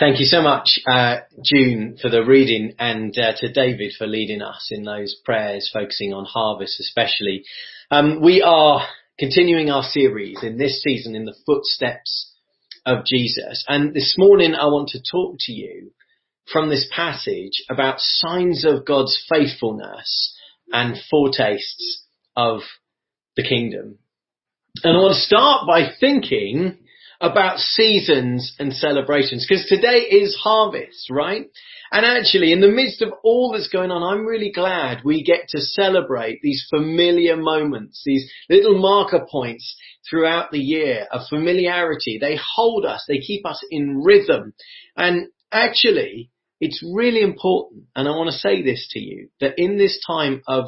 Thank you so much, uh, June, for the reading and uh, to David for leading us in those prayers, focusing on harvest especially. Um, we are continuing our series in this season in the footsteps of Jesus. And this morning I want to talk to you from this passage about signs of God's faithfulness and foretastes of the kingdom. And I want to start by thinking about seasons and celebrations because today is harvest, right? And actually in the midst of all that's going on, I'm really glad we get to celebrate these familiar moments, these little marker points throughout the year of familiarity. They hold us, they keep us in rhythm. And actually, it's really important, and I want to say this to you, that in this time of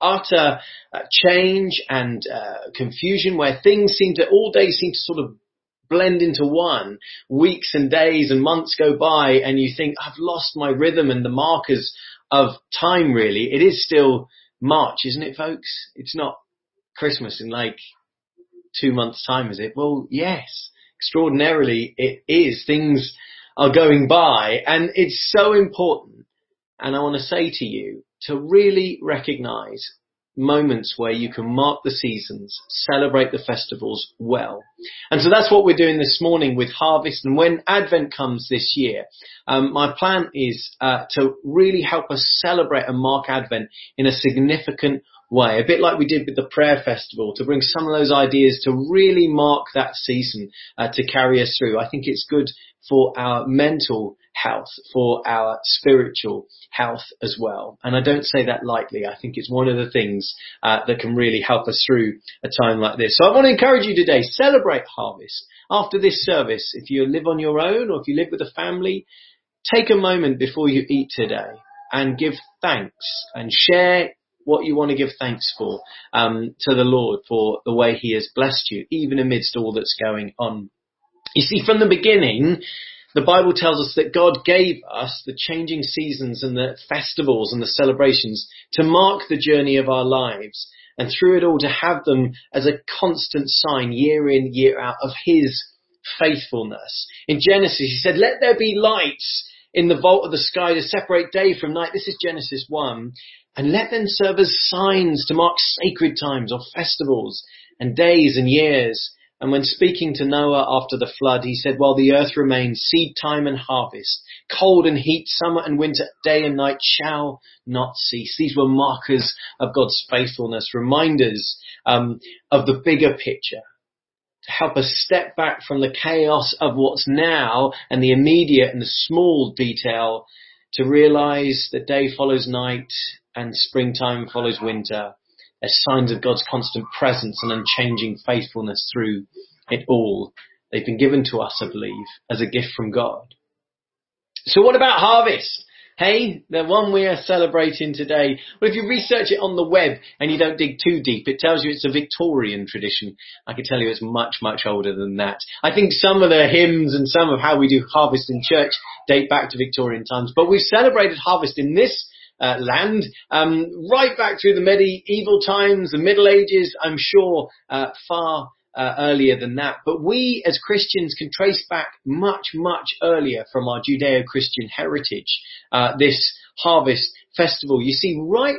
utter uh, change and uh, confusion where things seem to, all days seem to sort of blend into one. Weeks and days and months go by and you think, I've lost my rhythm and the markers of time really. It is still March, isn't it folks? It's not Christmas in like two months time, is it? Well, yes, extraordinarily it is. Things are going by and it's so important. And I want to say to you to really recognize moments where you can mark the seasons, celebrate the festivals well. And so that's what we're doing this morning with Harvest. And when Advent comes this year, um, my plan is uh, to really help us celebrate and mark Advent in a significant way, a bit like we did with the prayer festival, to bring some of those ideas to really mark that season uh, to carry us through. I think it's good for our mental health, for our spiritual health as well. And I don't say that lightly. I think it's one of the things uh, that can really help us through a time like this. So I want to encourage you today, celebrate harvest. After this service, if you live on your own or if you live with a family, take a moment before you eat today and give thanks and share what you want to give thanks for um, to the Lord for the way He has blessed you, even amidst all that's going on. You see, from the beginning, the Bible tells us that God gave us the changing seasons and the festivals and the celebrations to mark the journey of our lives and through it all to have them as a constant sign year in, year out of His faithfulness. In Genesis, He said, let there be lights in the vault of the sky to separate day from night. This is Genesis 1. And let them serve as signs to mark sacred times or festivals and days and years. And when speaking to Noah after the flood, he said, while the earth remains, seed time and harvest, cold and heat, summer and winter, day and night shall not cease. These were markers of God's faithfulness, reminders um, of the bigger picture. To help us step back from the chaos of what's now and the immediate and the small detail to realize that day follows night and springtime follows winter as signs of God's constant presence and unchanging faithfulness through it all. They've been given to us, I believe, as a gift from God. So what about harvest? Hey, the one we are celebrating today. Well, if you research it on the web and you don't dig too deep, it tells you it's a Victorian tradition. I can tell you it's much, much older than that. I think some of the hymns and some of how we do harvest in church date back to Victorian times, but we've celebrated harvest in this uh, land, um, right back through the medieval times, the Middle Ages, I'm sure, uh, far uh, earlier than that. But we as Christians can trace back much, much earlier from our Judeo-Christian heritage, uh, this harvest festival. You see, right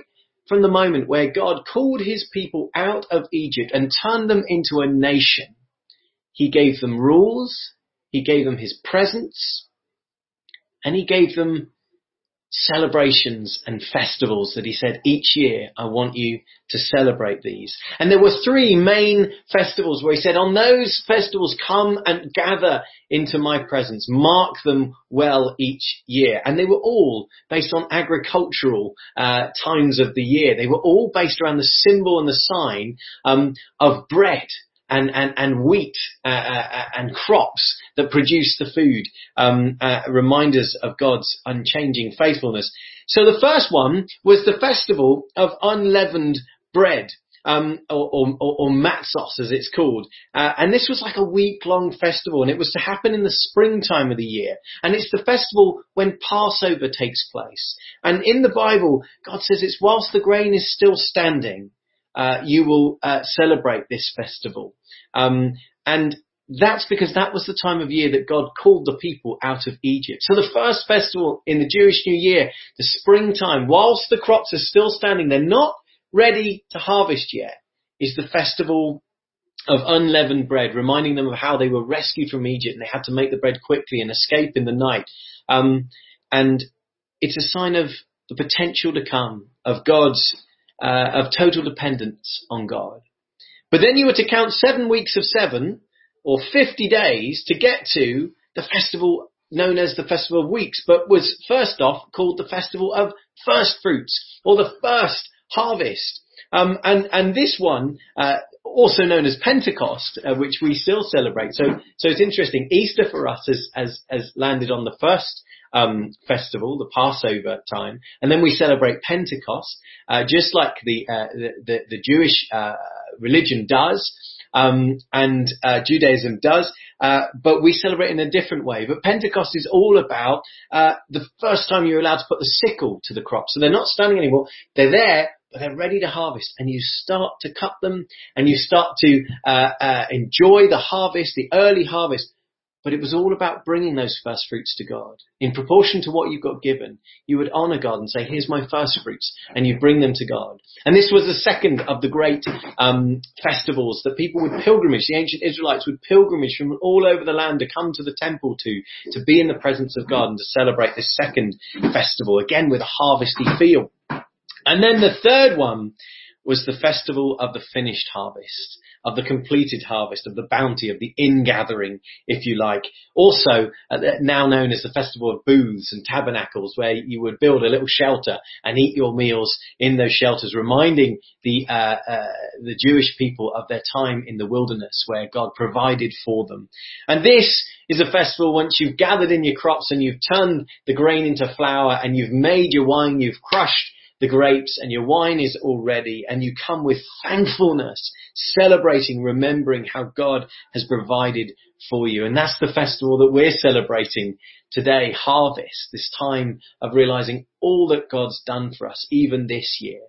from the moment where God called his people out of Egypt and turned them into a nation, he gave them rules, he gave them his presence, and he gave them celebrations and festivals that he said each year I want you to celebrate these. And there were three main festivals where he said on those festivals come and gather into my presence, mark them well each year. And they were all based on agricultural uh, times of the year. They were all based around the symbol and the sign um, of bread and, and, and wheat uh, uh, and crops that produce the food um, uh, of God's unchanging faithfulness. So the first one was the festival of unleavened bread. Um, or, or, or, matzos as it's called. Uh, and this was like a week long festival and it was to happen in the springtime of the year. And it's the festival when Passover takes place. And in the Bible, God says it's whilst the grain is still standing, uh, you will uh, celebrate this festival. Um, and that's because that was the time of year that God called the people out of Egypt. So the first festival in the Jewish New Year, the springtime, whilst the crops are still standing, they're not ready to harvest yet, is the festival of unleavened bread, reminding them of how they were rescued from Egypt and they had to make the bread quickly and escape in the night. Um, and it's a sign of the potential to come of God's, uh, of total dependence on God. But then you were to count seven weeks of seven or 50 days to get to the festival known as the Festival of Weeks, but was first off called the Festival of First Fruits or the First Harvest. Um, and, and this one, uh, also known as Pentecost, uh, which we still celebrate. So, so it's interesting. Easter for us has, has, has landed on the first um, festival, the Passover time, and then we celebrate Pentecost, uh, just like the, uh, the, the, the Jewish uh, religion does. Um, and uh, Judaism does, uh, but we celebrate in a different way. But Pentecost is all about the first time you're allowed to put the sickle to the crop. So they're not standing anymore; they're there, they're ready to harvest. And you start to cut them, and you start to uh, uh, enjoy the harvest, the early harvest. But it was all about bringing those first fruits to God. In proportion to what you got given, you would honor God and say, here's my first fruits, and you bring them to God. And this was the second of the great um, festivals that people would pilgrimage, the ancient Israelites would pilgrimage from all over the land to come to the temple to, to be in the presence of God and to celebrate this second festival, again with a harvesty feel. And then the third one was the festival of the finished harvest, of the completed harvest, of the bounty, of the ingathering, if you like. Also, uh, now known as the festival of booths and tabernacles, where you would build a little shelter and eat your meals in those shelters, reminding the uh, uh, the Jewish people of their time in the wilderness, where God provided for them. And this is a festival once you've gathered in your crops and you've turned the grain into flour and you've made your wine, you've crushed the grapes and your wine is all ready and you come with thankfulness, celebrating, remembering how God has provided for you. And that's the festival that we're celebrating today, harvest, this time of realizing all that God's done for us, even this year.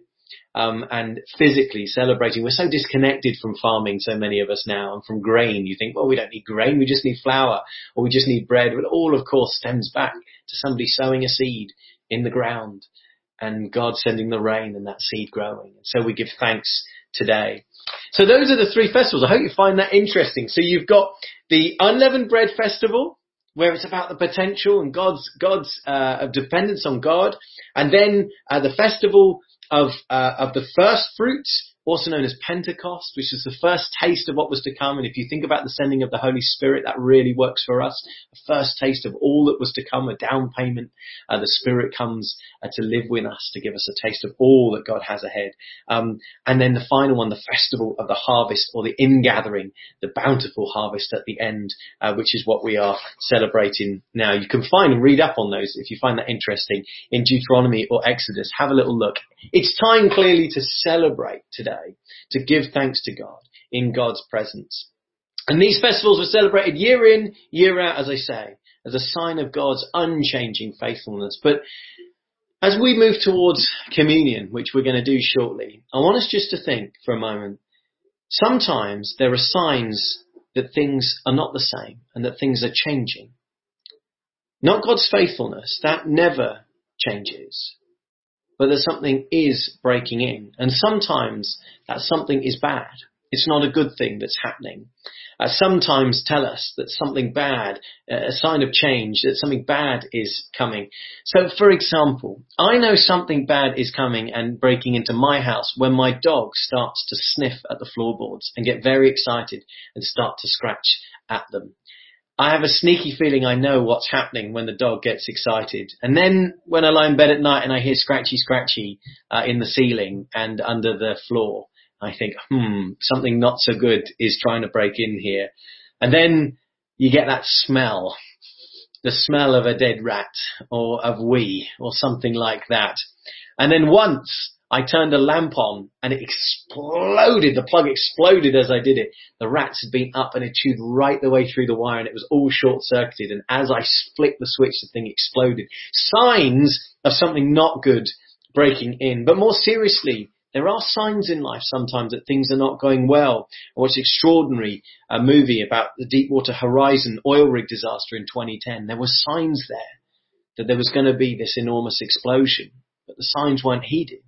Um, and physically celebrating. We're so disconnected from farming, so many of us now, and from grain. You think, well, we don't need grain, we just need flour, or we just need bread. But all, of course, stems back to somebody sowing a seed in the ground and God sending the rain and that seed growing. So we give thanks today. So those are the three festivals. I hope you find that interesting. So you've got the unleavened bread festival, where it's about the potential and God's God's uh, dependence on God, and then uh, the festival of uh, of the first fruits, also known as Pentecost, which is the first taste of what was to come. And if you think about the sending of the Holy Spirit, that really works for us. A first taste of all that was to come, a down payment. Uh, the Spirit comes uh, to live with us, to give us a taste of all that God has ahead. Um, and then the final one, the festival of the harvest or the ingathering, the bountiful harvest at the end, uh, which is what we are celebrating now. You can find and read up on those if you find that interesting in Deuteronomy or Exodus. Have a little look. It's time clearly to celebrate today to give thanks to God in God's presence. And these festivals were celebrated year in, year out, as I say, as a sign of God's unchanging faithfulness. But as we move towards communion, which we're going to do shortly, I want us just to think for a moment. Sometimes there are signs that things are not the same and that things are changing. Not God's faithfulness, that never changes but that something is breaking in. And sometimes that something is bad. It's not a good thing that's happening. Uh, sometimes tell us that something bad, uh, a sign of change, that something bad is coming. So for example, I know something bad is coming and breaking into my house when my dog starts to sniff at the floorboards and get very excited and start to scratch at them. I have a sneaky feeling I know what's happening when the dog gets excited. And then when I lie in bed at night and I hear scratchy scratchy uh, in the ceiling and under the floor, I think, hmm, something not so good is trying to break in here. And then you get that smell, the smell of a dead rat or of wee or something like that. And then once I turned a lamp on and it exploded. The plug exploded as I did it. The rats had been up and it chewed right the way through the wire and it was all short circuited. And as I flicked the switch, the thing exploded. Signs of something not good breaking in. But more seriously, There are signs in life sometimes that things are not going well. I watched an extraordinary uh, movie about the Deepwater Horizon oil rig disaster in 2010. There were signs there that there was going to be this enormous explosion, but the signs weren't heeded.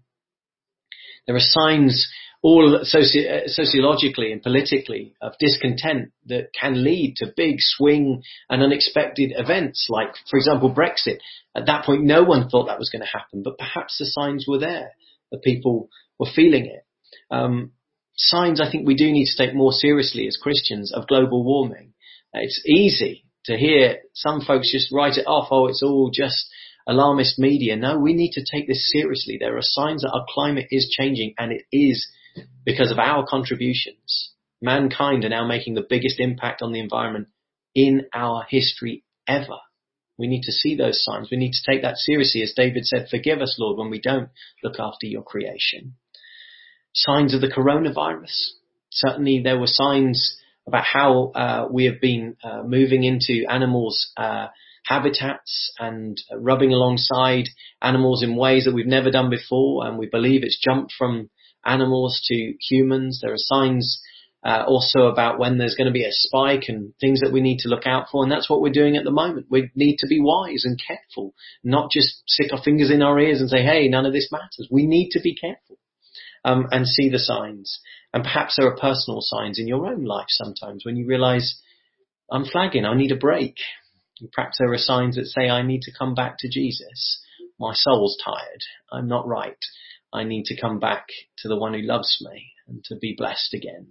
There are signs all soci- sociologically and politically of discontent that can lead to big swing and unexpected events like, for example, Brexit. At that point, no one thought that was going to happen, but perhaps the signs were there. that people were feeling it. Um, signs I think we do need to take more seriously as Christians of global warming. It's easy to hear some folks just write it off. Oh, it's all just alarmist media. No, we need to take this seriously. There are signs that our climate is changing and it is because of our contributions. Mankind are now making the biggest impact on the environment in our history ever. We need to see those signs. We need to take that seriously. As David said, forgive us, Lord, when we don't look after your creation. Signs of the coronavirus. Certainly there were signs about how uh, we have been uh, moving into animals' uh, habitats and rubbing alongside animals in ways that we've never done before, and we believe it's jumped from animals to humans. There are signs uh, also about when there's going to be a spike and things that we need to look out for, and that's what we're doing at the moment. We need to be wise and careful, not just stick our fingers in our ears and say, "Hey, none of this matters." We need to be careful um, and see the signs. And perhaps there are personal signs in your own life sometimes when you realise I'm flagging, I need a break. Perhaps there are signs that say I need to come back to Jesus. My soul's tired. I'm not right. I need to come back to the one who loves me and to be blessed again.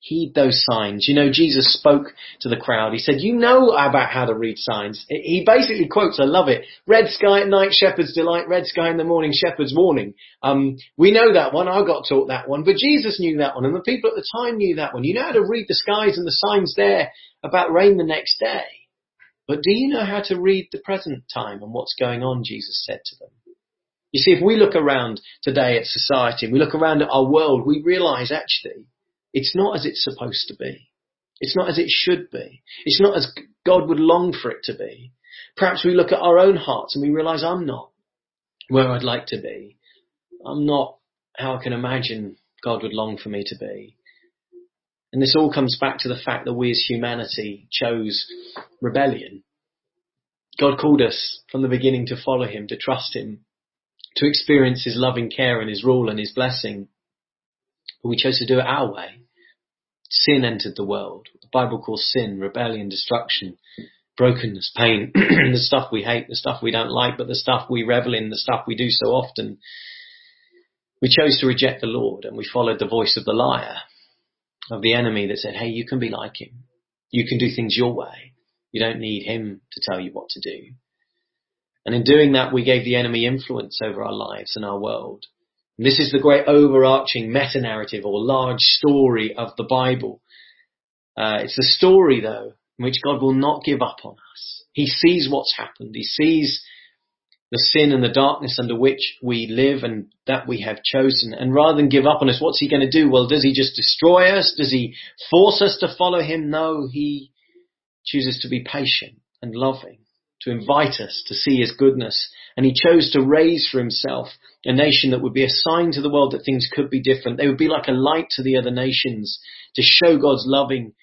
Heed those signs. You know, Jesus spoke to the crowd. He said, you know about how to read signs. He basically quotes, I love it. Red sky at night, shepherd's delight. Red sky in the morning, shepherd's warning. Um, we know that one. I got taught that one, but Jesus knew that one and the people at the time knew that one. You know how to read the skies and the signs there about rain the next day. But do you know how to read the present time and what's going on? Jesus said to them. You see, if we look around today at society we look around at our world, we realize actually it's not as it's supposed to be. It's not as it should be. It's not as God would long for it to be. Perhaps we look at our own hearts and we realize I'm not where I'd like to be. I'm not how I can imagine God would long for me to be. And this all comes back to the fact that we as humanity chose rebellion. God called us from the beginning to follow him, to trust him, to experience his loving care and his rule and his blessing. But we chose to do it our way. Sin entered the world. The Bible calls sin rebellion, destruction, brokenness, pain, the stuff we hate, the stuff we don't like, but the stuff we revel in, the stuff we do so often. We chose to reject the Lord and we followed the voice of the liar, of the enemy that said, hey, you can be like him. You can do things your way. You don't need him to tell you what to do. And in doing that, we gave the enemy influence over our lives and our world. And this is the great overarching meta narrative or large story of the Bible. Uh, it's a story though in which God will not give up on us. He sees what's happened. He sees the sin and the darkness under which we live and that we have chosen. And rather than give up on us, what's he going to do? Well, does he just destroy us? Does he force us to follow him? No, he chooses to be patient and loving to invite us to see his goodness. And he chose to raise for himself a nation that would be a sign to the world that things could be different. They would be like a light to the other nations to show God's loving,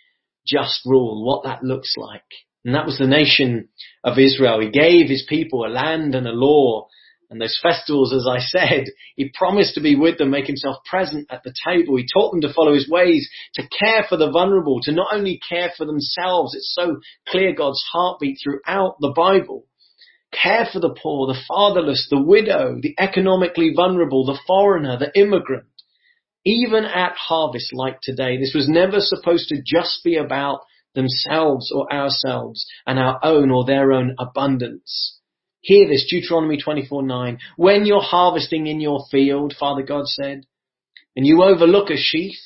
just rule, what that looks like. And that was the nation of Israel. He gave his people a land and a law and those festivals, as I said, he promised to be with them, make himself present at the table. He taught them to follow his ways, to care for the vulnerable, to not only care for themselves. It's so clear God's heartbeat throughout the Bible. Care for the poor, the fatherless, the widow, the economically vulnerable, the foreigner, the immigrant. Even at harvest like today, this was never supposed to just be about themselves or ourselves and our own or their own abundance. Hear this, Deuteronomy 24:9. When you're harvesting in your field, Father God said, and you overlook a sheath,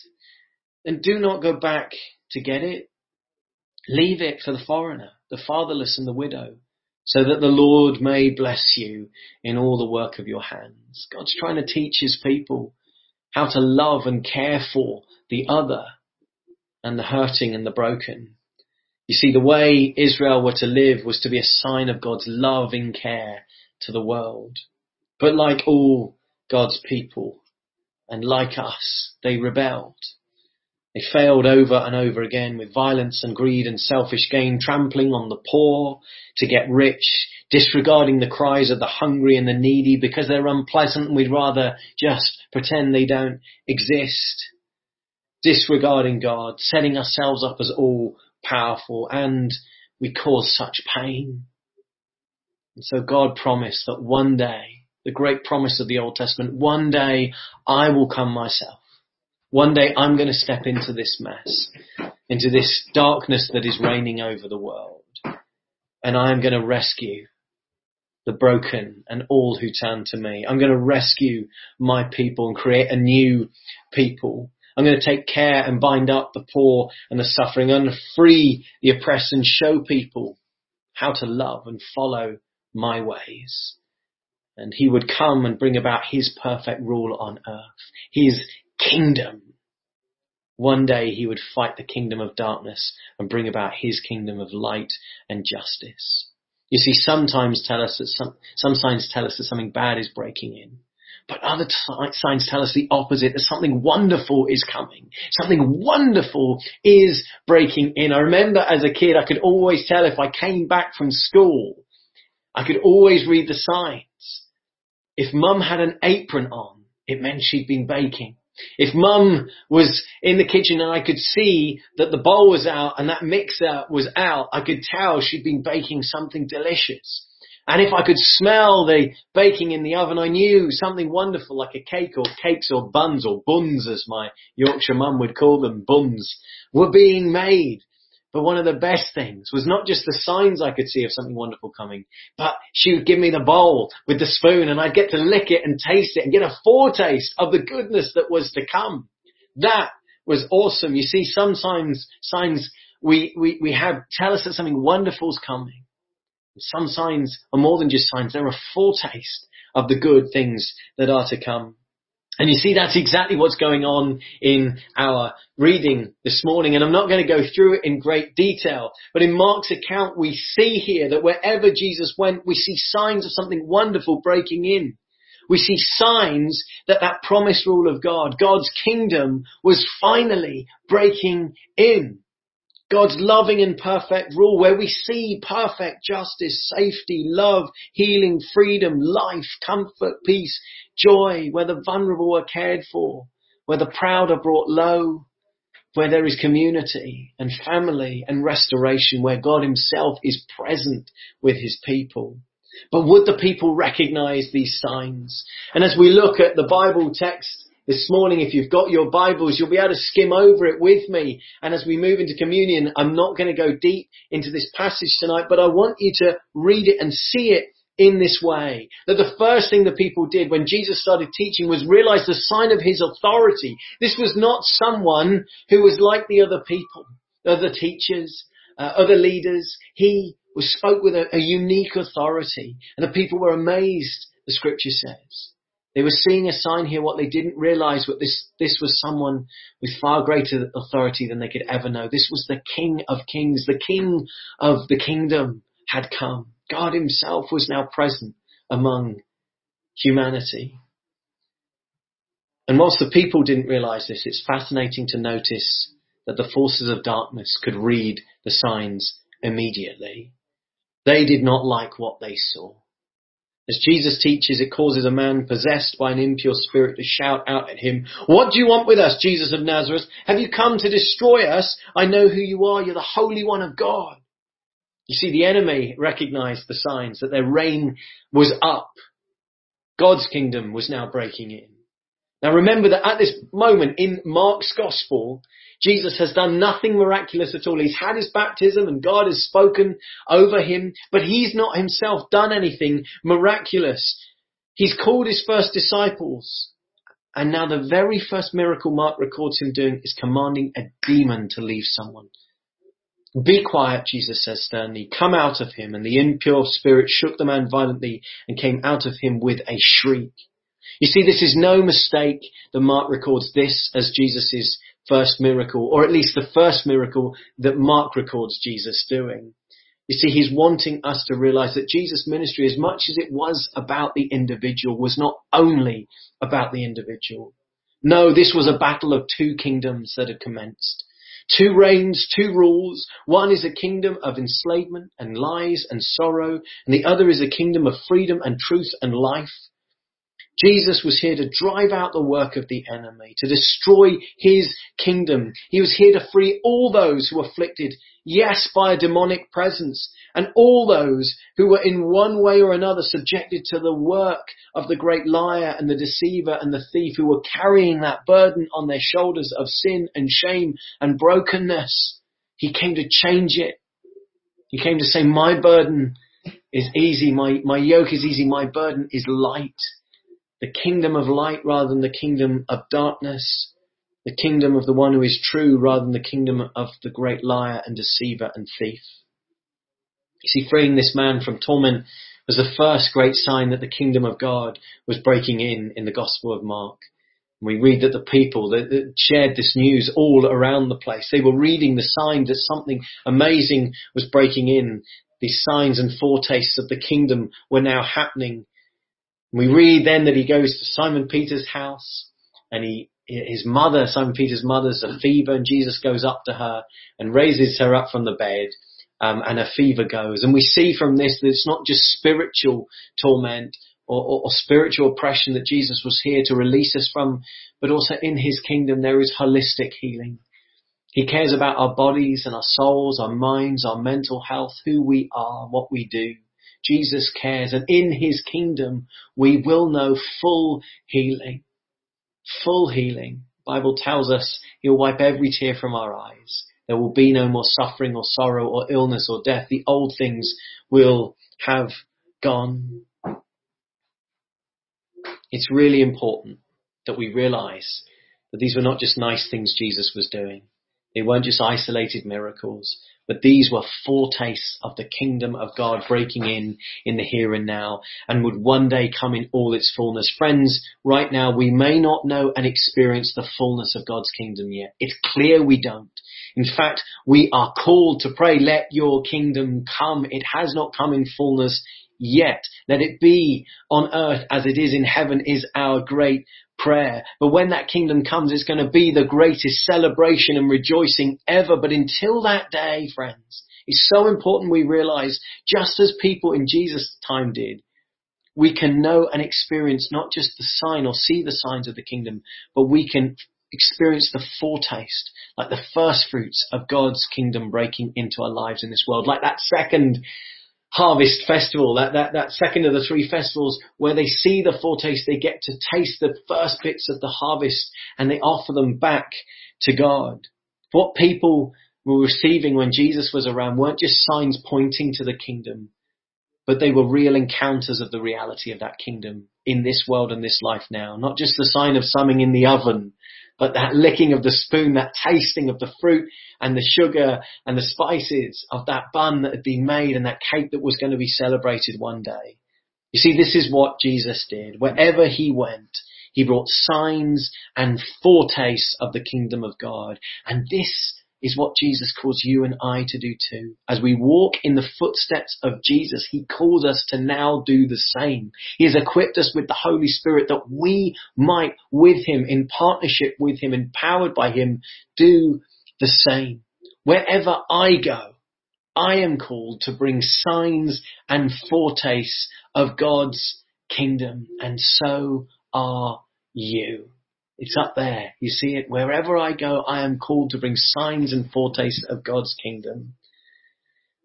then do not go back to get it. Leave it for the foreigner, the fatherless and the widow, so that the Lord may bless you in all the work of your hands. God's trying to teach his people how to love and care for the other and the hurting and the broken. You see, the way Israel were to live was to be a sign of God's loving care to the world. But like all God's people, And like us, they rebelled. They failed over and over again with violence and greed and selfish gain, trampling on the poor to get rich, disregarding the cries of the hungry and the needy because they're unpleasant and we'd rather just pretend they don't exist. Disregarding God, setting ourselves up as all powerful and we cause such pain. And so God promised that one day, the great promise of the Old Testament, one day I will come myself one day I'm going to step into this mess, into this darkness that is reigning over the world. And I'm going to rescue the broken and all who turn to me. I'm going to rescue my people and create a new people. I'm going to take care and bind up the poor and the suffering. To free the oppressed and show people how to love and follow my ways. And he would come and bring about his perfect rule on earth. His kingdom. One day he would fight the kingdom of darkness and bring about his kingdom of light and justice. You see, sometimes tell us that some, some signs tell us that something bad is breaking in. But other signs tell us the opposite, that something wonderful is coming. Something wonderful is breaking in. I remember as a kid, I could always tell if I came back from school, I could always read the signs. If mum had an apron on, it meant she'd been baking. If mum was in the kitchen and I could see that the bowl was out and that mixer was out, I could tell she'd been baking something delicious. And if I could smell the baking in the oven, I knew something wonderful like a cake or cakes or buns or buns as my Yorkshire mum would call them, buns, were being made. But one of the best things was not just the signs I could see of something wonderful coming, but she would give me the bowl with the spoon and I'd get to lick it and taste it and get a foretaste of the goodness that was to come. That was awesome. You see, sometimes signs we, we, we have tell us that something wonderful is coming. Some signs are more than just signs. They're a foretaste of the good things that are to come. And you see, that's exactly what's going on in our reading this morning. And I'm not going to go through it in great detail, but in Mark's account, we see here that wherever Jesus went, we see signs of something wonderful breaking in. We see signs that that promised rule of God, God's kingdom was finally breaking in. God's loving and perfect rule where we see perfect justice, safety, love, healing, freedom, life, comfort, peace, joy, where the vulnerable are cared for, where the proud are brought low, where there is community and family and restoration, where God himself is present with his people. But would the people recognize these signs? And as we look at the Bible text this morning, if you've got your Bibles, you'll be able to skim over it with me. And as we move into communion, I'm not going to go deep into this passage tonight, but I want you to read it and see it in this way. That the first thing the people did when Jesus started teaching was realize the sign of his authority. This was not someone who was like the other people, other teachers, uh, other leaders. He was spoke with a, a unique authority and the people were amazed, the scripture says. They were seeing a sign here, what they didn't realize, what this, this was someone with far greater authority than they could ever know. This was the King of Kings. The King of the kingdom had come. God himself was now present among humanity. And whilst the people didn't realize this, it's fascinating to notice that the forces of darkness could read the signs immediately. They did not like what they saw. As Jesus teaches, it causes a man possessed by an impure spirit to shout out at him, What do you want with us, Jesus of Nazareth? Have you come to destroy us? I know who you are. You're the Holy One of God. You see, the enemy recognized the signs that their reign was up. God's kingdom was now breaking in. Now remember that at this moment in Mark's gospel, Jesus has done nothing miraculous at all. He's had his baptism and God has spoken over him, but he's not himself done anything miraculous. He's called his first disciples. And now the very first miracle Mark records him doing is commanding a demon to leave someone. Be quiet, Jesus says sternly. Come out of him. And the impure spirit shook the man violently and came out of him with a shriek. You see, this is no mistake that Mark records this as Jesus' first miracle, or at least the first miracle that Mark records Jesus doing. You see, he's wanting us to realize that Jesus' ministry, as much as it was about the individual, was not only about the individual. No, this was a battle of two kingdoms that had commenced. Two reigns, two rules. One is a kingdom of enslavement and lies and sorrow, and the other is a kingdom of freedom and truth and life. Jesus was here to drive out the work of the enemy, to destroy his kingdom. He was here to free all those who were afflicted, yes, by a demonic presence, and all those who were in one way or another subjected to the work of the great liar and the deceiver and the thief who were carrying that burden on their shoulders of sin and shame and brokenness. He came to change it. He came to say, my burden is easy, my, my yoke is easy, my burden is light the kingdom of light rather than the kingdom of darkness, the kingdom of the one who is true rather than the kingdom of the great liar and deceiver and thief. You see, freeing this man from torment was the first great sign that the kingdom of God was breaking in in the Gospel of Mark. We read that the people that, shared this news all around the place, they were reading the signs that something amazing was breaking in. These signs and foretastes of the kingdom were now happening we read then that he goes to Simon Peter's house and he, his mother, Simon Peter's mother, mother's a fever and Jesus goes up to her and raises her up from the bed. Um, and her fever goes. And we see from this that it's not just spiritual torment or, or, or, spiritual oppression that Jesus was here to release us from, but also in his kingdom there is holistic healing. He cares about our bodies and our souls, our minds, our mental health, who we are, what we do. Jesus cares and in his kingdom we will know full healing. Full healing. Bible tells us he'll wipe every tear from our eyes. There will be no more suffering or sorrow or illness or death. The old things will have gone. It's really important that we realize that these were not just nice things Jesus was doing. They weren't just isolated miracles. But these were foretastes of the kingdom of God breaking in in the here and now and would one day come in all its fullness. Friends, right now we may not know and experience the fullness of God's kingdom yet. It's clear we don't. In fact, we are called to pray, let your kingdom come. It has not come in fullness yet. Let it be on earth as it is in heaven is our great prayer. But when that kingdom comes, it's going to be the greatest celebration and rejoicing ever. But until that day, friends, it's so important we realize, just as people in Jesus' time did, we can know and experience not just the sign or see the signs of the kingdom, but we can experience the foretaste, like the first fruits of God's kingdom breaking into our lives in this world, like that second harvest festival, that, that, that second of the three festivals where they see the foretaste, they get to taste the first bits of the harvest and they offer them back to God. What people were receiving when Jesus was around weren't just signs pointing to the kingdom, but they were real encounters of the reality of that kingdom in this world and this life now. Not just the sign of something in the oven, but that licking of the spoon, that tasting of the fruit and the sugar and the spices of that bun that had been made and that cake that was going to be celebrated one day. You see, this is what Jesus did. Wherever he went, he brought signs and foretastes of the kingdom of God. And this is what Jesus calls you and I to do too. As we walk in the footsteps of Jesus, He calls us to now do the same. He has equipped us with the Holy Spirit that we might with Him, in partnership with Him, empowered by Him, do the same. Wherever I go, I am called to bring signs and foretastes of God's kingdom, and so are you. It's up there. You see it wherever I go. I am called to bring signs and foretastes of God's kingdom.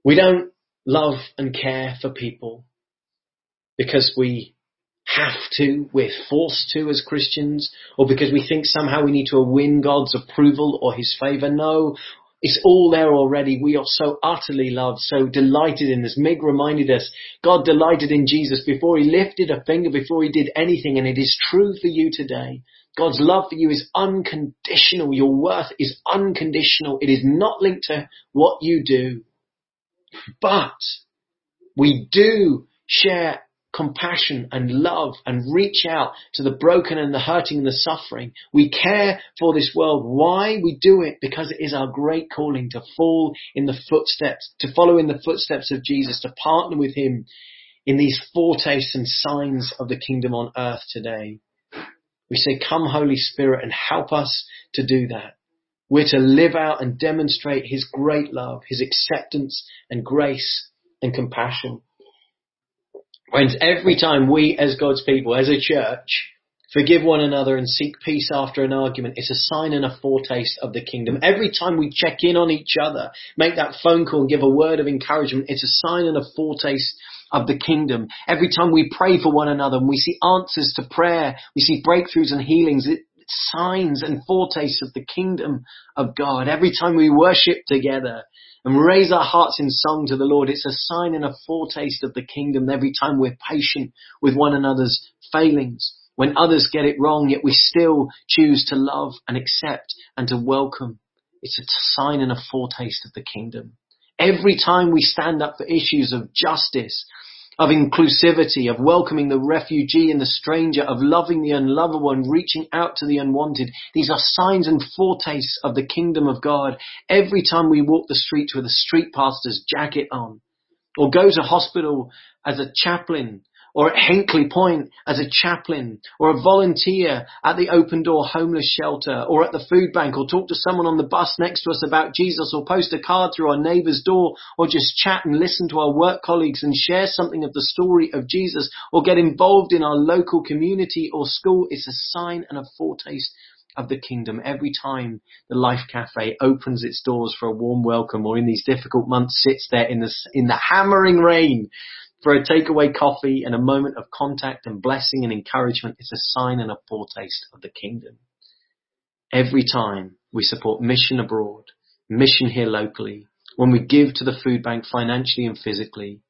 We don't love and care for people because we have to, we're forced to as Christians, or because we think somehow we need to win God's approval or His favor. No, it's all there already. We are so utterly loved, so delighted in this. Mig reminded us, God delighted in Jesus before he lifted a finger, before he did anything, and it is true for you today. God's love for you is unconditional. Your worth is unconditional. It is not linked to what you do. But we do share compassion and love and reach out to the broken and the hurting and the suffering. We care for this world. Why? We do it because it is our great calling to fall in the footsteps, to follow in the footsteps of Jesus, to partner with him in these foretastes and signs of the kingdom on earth today. We say, come Holy Spirit and help us to do that. We're to live out and demonstrate His great love, His acceptance and grace and compassion. Friends, every time we as God's people, as a church, forgive one another and seek peace after an argument, it's a sign and a foretaste of the kingdom. Every time we check in on each other, make that phone call and give a word of encouragement, it's a sign and a foretaste of the kingdom. Every time we pray for one another and we see answers to prayer, we see breakthroughs and healings, it's signs and foretastes of the kingdom of God. Every time we worship together and raise our hearts in song to the Lord, it's a sign and a foretaste of the kingdom. Every time we're patient with one another's failings, when others get it wrong, yet we still choose to love and accept and to welcome. It's a sign and a foretaste of the kingdom. Every time we stand up for issues of justice, of inclusivity, of welcoming the refugee and the stranger, of loving the unlovable and reaching out to the unwanted. These are signs and foretastes of the kingdom of God. Every time we walk the streets with a street pastor's jacket on, or go to hospital as a chaplain or at Hinkley Point as a chaplain or a volunteer at the open door homeless shelter or at the food bank or talk to someone on the bus next to us about Jesus or post a card through our neighbor's door or just chat and listen to our work colleagues and share something of the story of Jesus or get involved in our local community or school is a sign and a foretaste of the kingdom. Every time the Life Cafe opens its doors for a warm welcome or in these difficult months sits there in the, in the hammering rain for a takeaway coffee and a moment of contact and blessing and encouragement is a sign and a foretaste of the kingdom. Every time we support mission abroad, mission here locally, when we give to the food bank financially and physically,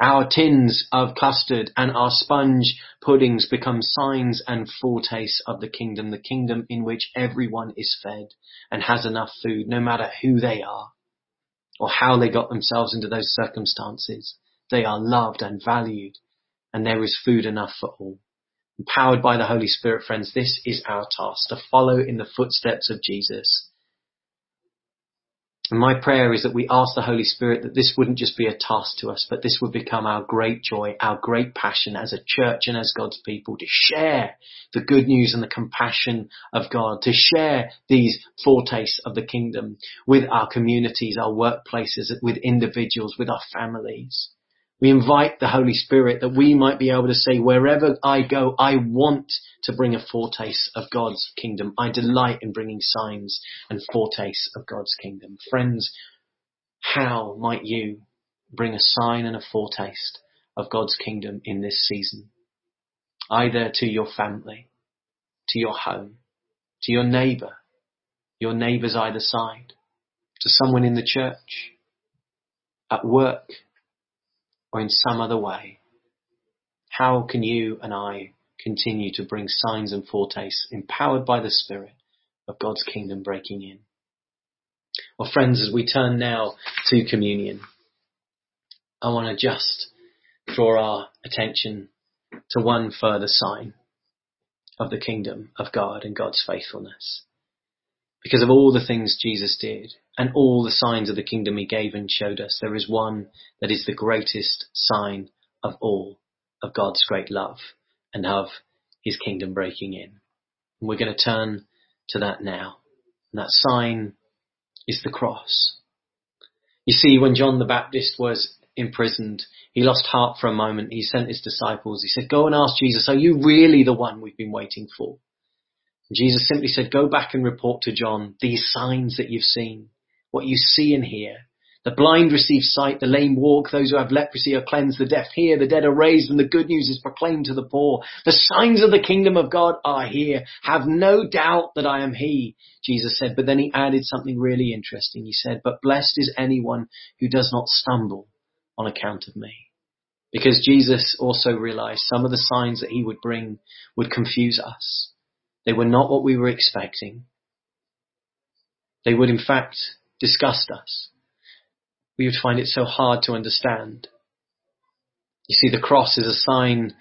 our tins of custard and our sponge puddings become signs and foretastes of the kingdom, the kingdom in which everyone is fed and has enough food, no matter who they are or how they got themselves into those circumstances. They are loved and valued and there is food enough for all. Empowered by the Holy Spirit, friends, this is our task to follow in the footsteps of Jesus and my prayer is that we ask the Holy Spirit that this wouldn't just be a task to us, but this would become our great joy, our great passion as a church and as God's people to share the good news and the compassion of God, to share these foretastes of the kingdom with our communities, our workplaces, with individuals, with our families. We invite the Holy Spirit that we might be able to say, wherever I go, I want to bring a foretaste of God's kingdom. I delight in bringing signs and foretastes of God's kingdom. Friends, how might you bring a sign and a foretaste of God's kingdom in this season? Either to your family, to your home, to your neighbor, your neighbors either side, to someone in the church, at work, or in some other way, how can you and I continue to bring signs and foretastes empowered by the Spirit of God's kingdom breaking in? Well, friends, as we turn now to communion, I want to just draw our attention to one further sign of the kingdom of God and God's faithfulness. Because of all the things Jesus did and all the signs of the kingdom he gave and showed us, there is one that is the greatest sign of all of God's great love and of his kingdom breaking in. And we're going to turn to that now. And that sign is the cross. You see, when John the Baptist was imprisoned, he lost heart for a moment. He sent his disciples. He said, go and ask Jesus, are you really the one we've been waiting for? Jesus simply said, go back and report to John these signs that you've seen, what you see and hear. The blind receive sight, the lame walk, those who have leprosy are cleansed, the deaf hear, the dead are raised, and the good news is proclaimed to the poor. The signs of the kingdom of God are here. Have no doubt that I am he, Jesus said. But then he added something really interesting. He said, but blessed is anyone who does not stumble on account of me. Because Jesus also realized some of the signs that he would bring would confuse us. They were not what we were expecting. They would in fact disgust us. We would find it so hard to understand. You see, the cross is a sign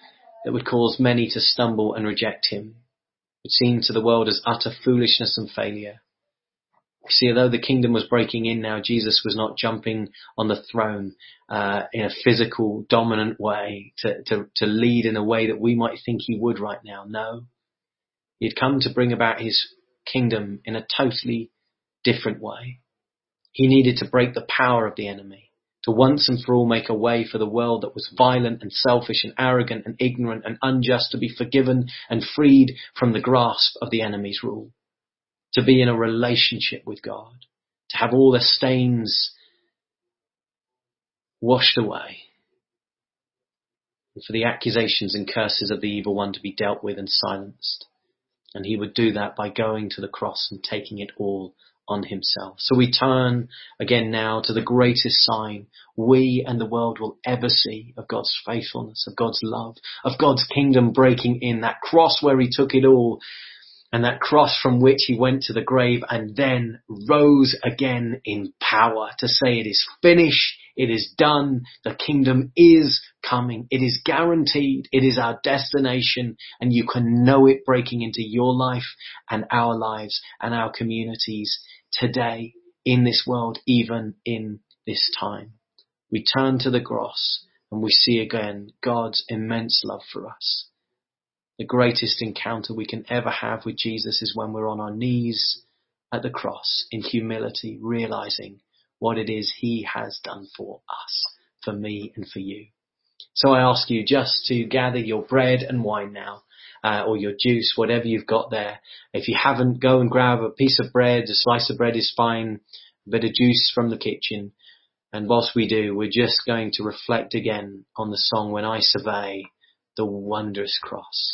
that would cause many to stumble and reject him. It seemed to the world as utter foolishness and failure. You see, although the kingdom was breaking in now, Jesus was not jumping on the throne uh, in a physical, dominant way to, to, to lead in a way that we might think he would right now. No, He had come to bring about his kingdom in a totally different way. He needed to break the power of the enemy, to once and for all make a way for the world that was violent and selfish and arrogant and ignorant and unjust to be forgiven and freed from the grasp of the enemy's rule, to be in a relationship with God, to have all the stains washed away, and for the accusations and curses of the evil one to be dealt with and silenced. And he would do that by going to the cross and taking it all on himself. So we turn again now to the greatest sign we and the world will ever see of God's faithfulness, of God's love, of God's kingdom breaking in, that cross where he took it all and that cross from which he went to the grave and then rose again in power to say it is finished, it is done, the kingdom is coming, it is guaranteed, it is our destination. And you can know it breaking into your life and our lives and our communities today in this world, even in this time. We turn to the cross and we see again God's immense love for us the greatest encounter we can ever have with Jesus is when we're on our knees at the cross in humility, realizing what it is he has done for us, for me and for you. So I ask you just to gather your bread and wine now, uh, or your juice, whatever you've got there. If you haven't, go and grab a piece of bread, a slice of bread is fine, a bit of juice from the kitchen. And whilst we do, we're just going to reflect again on the song When I Survey the Wondrous Cross.